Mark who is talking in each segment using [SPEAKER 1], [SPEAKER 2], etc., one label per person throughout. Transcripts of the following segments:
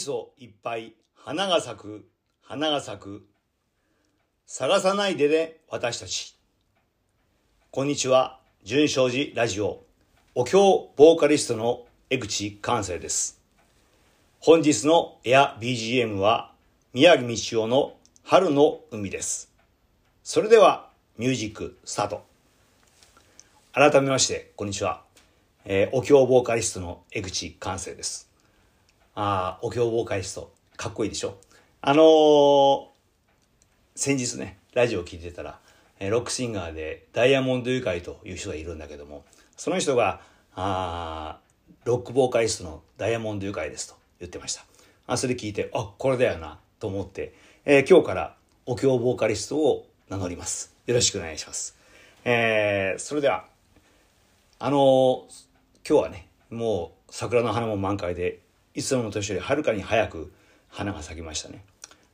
[SPEAKER 1] 味噌いっぱい花が咲く花が咲く。探さないでね私たち。こんにちは純正寺ラジオお経ボーカリストの江口寛生です。本日のエア BGM は宮城道夫の春の海です。それではミュージックスタート。改めましてこんにちは、えー、お経ボーカリストの江口寛生です。あお経ボーカリストかっこいいでしょ？あのー、先日ねラジオを聞いてたら、えー、ロックシンガーでダイヤモンドユカイという人がいるんだけどもその人があロックボーカリストのダイヤモンドユカイですと言ってました。あそれ聞いてあこれだよなと思って、えー、今日からお経ボーカリストを名乗ります。よろしくお願いします。えー、それではあのー、今日はねもう桜の花も満開でいつもの年よりはるかに早く花が咲きましたね。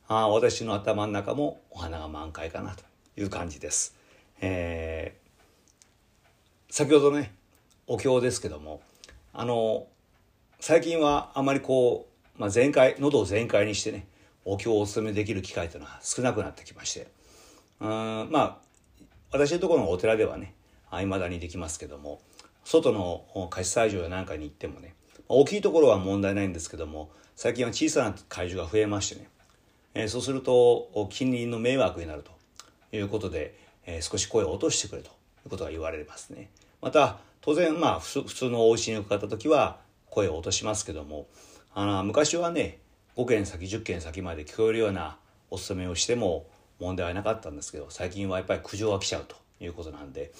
[SPEAKER 1] ああ私の頭の中もお花が満開かなという感じです。えー、先ほどねお経ですけどもあの最近はあまりこう、まあ、全開喉を全開にしてねお経をお務めできる機会というのは少なくなってきましてうんまあ私のところのお寺ではねいまだにできますけども外の貸し斎場やなんかに行ってもね大きいところは問題ないんですけども最近は小さな会場が増えましてね、えー、そうすると近隣の迷惑になると。いうことで、えー、少し声を落としてくれということが言われますね。また当然まあ普通のお家に伺った時は声を落としますけどもあの昔はね5軒先10軒先まで聞こえるようなお勤めをしても問題はなかったんですけど最近はやっぱり苦情が来ちゃうということなんで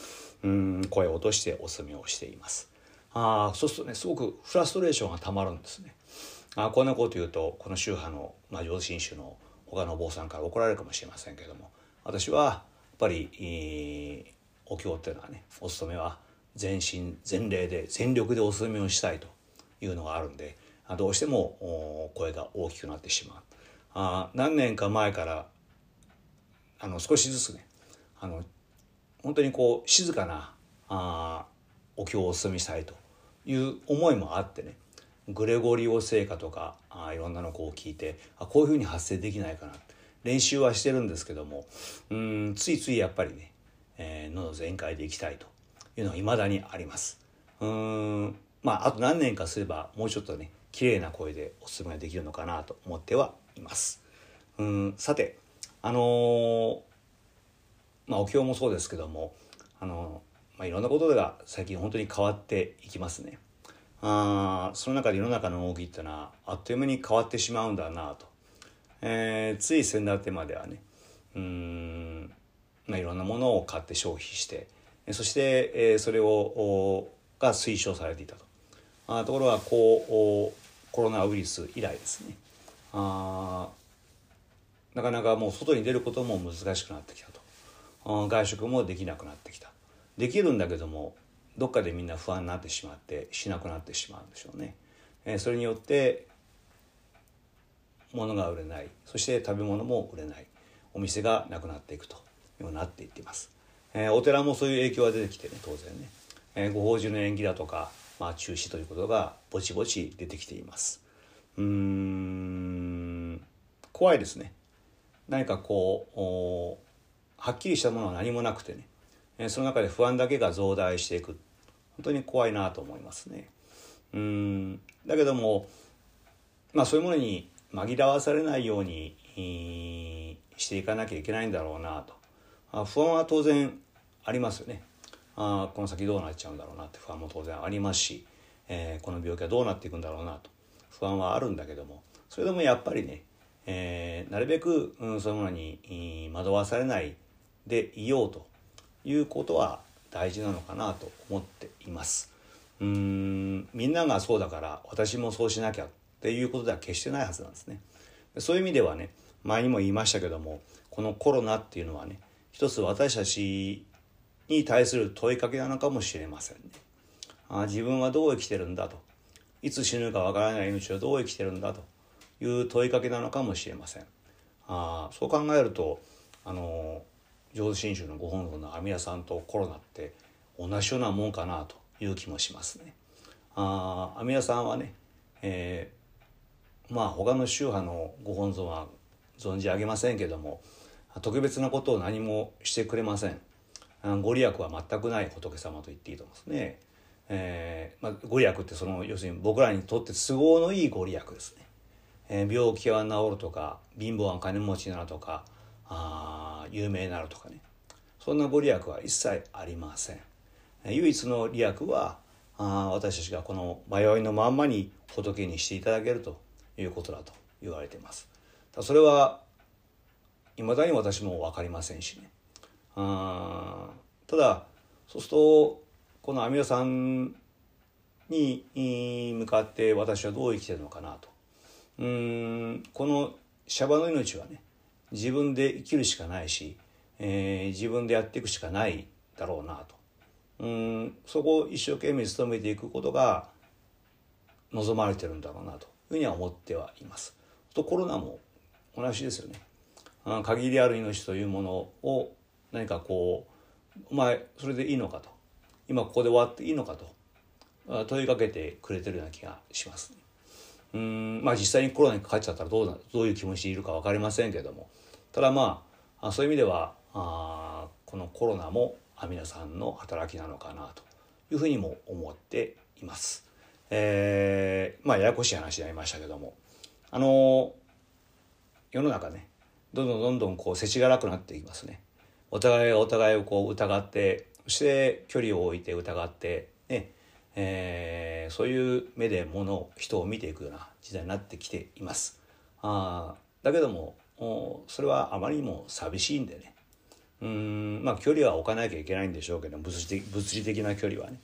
[SPEAKER 1] うん声を落としてお勤めをしています。あそうするとねすごくフラストレーションがたまるんですね。あこんなこと言うとこの宗派の、まあ、上新宗の他のお坊さんから怒られるかもしれませんけども私はやっぱり、えー、お経っていうのはねお勤めは全身全霊で全力でお勤めをしたいというのがあるんでどうしても声が大きくなってしまう。あ何年か前からあの少しずつねあの本当にこう静かなあお経をお勤めしたいという思いもあってねグレゴリオ聖歌とかあいろんなのこう聞いてあこういうふうに発声できないかな練習はしてるんですけどもうんついついやっぱりね、えー、喉全開でいきたいというのはいまだにあります。うんまああと何年かすればもうちょっとね綺麗な声でおすすめができるのかなと思ってはいます。うんさてあのー、まあお経もそうですけどもあのまあ、いろんなことが最近本当に変わっていきますね。あその中で世の中の動きっていうのはあっという間に変わってしまうんだなと、えー、つい先だってまではねうん、まあ、いろんなものを買って消費してそして、えー、それをが推奨されていたと。あところがこうコロナウイルス以来ですね。あなかなかもう外に出ることも難しくなってきたと。外食もできなくなってきた。できるんだけどもどっかでみんな不安になってしまってしなくなってしまうんでしょうね。えー、それによって物が売れないそして食べ物も売れないお店がなくなっていくというようになっていっています。えー、お寺もそういう影響が出てきてね当然ね、えー、ご法事の縁起だとか、まあ、中止ということがぼちぼち出てきています。うーん怖いですね。何かこうはっきりしたものは何もなくてねその中で不安だけが増大していく。本当に怖いなと思いますね。うん。だけどもまあそういうものに紛らわされないようにしていかなきゃいけないんだろうなと。あ不安は当然ありますよね。あこの先どうなっちゃうんだろうなって。不安も当然ありますし、えー、この病気はどうなっていくんだろうなと。不安はあるんだけども。それでもやっぱりね、えー、なるべく、うん、そういうものに惑わされないでいようと。いうことは大事なのかなと思っています。うーんみんながそうだから私もそうしなきゃっていうことでは決してないはずなんですね。そういう意味ではね前にも言いましたけどもこのコロナっていうのはね一つ私たちに対する問いかけなのかもしれませんね。あ自分はどう生きてるんだといつ死ぬかわからない命をどう生きてるんだという問いかけなのかもしれません。あそう考えるとあの浄土真宗のご本尊の阿弥陀さんとコロナって同じようなもんかなという気もしますね。あ阿弥陀さんはね、えー、まあ他の宗派のご本尊は存じ上げませんけども特別なことを何もしてくれません。ご利益は全くない仏様と言っていいと思いますね、えーまあ、ご利益ってその要するに僕らにとって都合のいいご利益ですね、えー、病気は治るとか貧乏は金持ちになるとかあ有名になるとかね。そんなご利益は一切ありません。唯一の利益はあ私たちがこの迷いのまんまに仏にしていただけるということだと言われています。それはいまだに私も分かりませんしね。あただそうするとこの阿弥陀さんに向かって私はどう生きてるのかなと。うんこのシャバの命はね自分で生きるしかないし、えー、自分でやっていくしかないだろうなとうんそこを一生懸命努めていくことが望まれてるんだろうなというふうには思ってはいます。とコロナも同じですよね。あ限りある命というものを何かこうお前それでいいのかと今ここで終わっていいのかと問いかけてくれてるような気がします、うんまあ実際にコロナにかかっちゃったらどうどういう気持ちでいるか分かりませんけどもただまあそういう意味ではあこのコロナも阿弥陀さんの働きなのかなというふうにも思っています。えー、まあややこしい話になりましたけどもあの世の中ねどんどんどんどんこう世知がなくなっていきますね。お互いがお互いをこう疑ってそして距離を置いて疑ってね、えー、そういう目で物を人を見ていくような時代になってきています。あだけどもそれはあまりにも寂しいんでねうんまあ距離は置かなきゃいけないんでしょうけど物理的物理的な距離はね。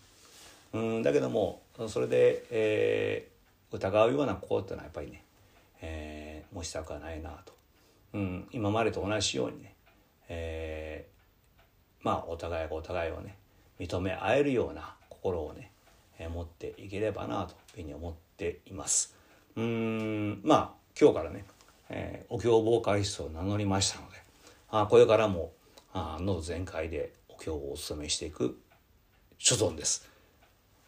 [SPEAKER 1] うんだけどもそれで、えー、疑うようなことっていうのはやっぱりね、えー、もしたくはないなと、うん、今までと同じようにね、えー、まあお互いがお互いをね認め合えるような心をね、えー、持っていければなというふうに思っています。うんまあ今日からね、えー、お経防会室を名乗りましたのであこれからもあ喉全開でお経をお務めしていく所存です。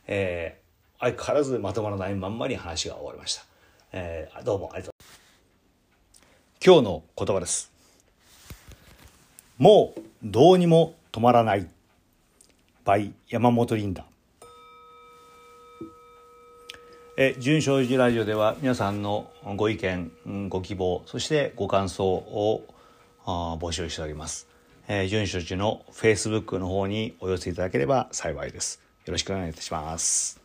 [SPEAKER 1] えー、相変わらずまとまらないまんまに話が終わりました。えー、どうもありがとう今日の言葉です。もうどうにも止まらない。by 山本リンダ。え純正寺ラジオでは皆さんのご意見、ご希望、そしてご感想を募集しております。えー、純正寺の Facebook の方にお寄せいただければ幸いです。よろしくお願いいたします。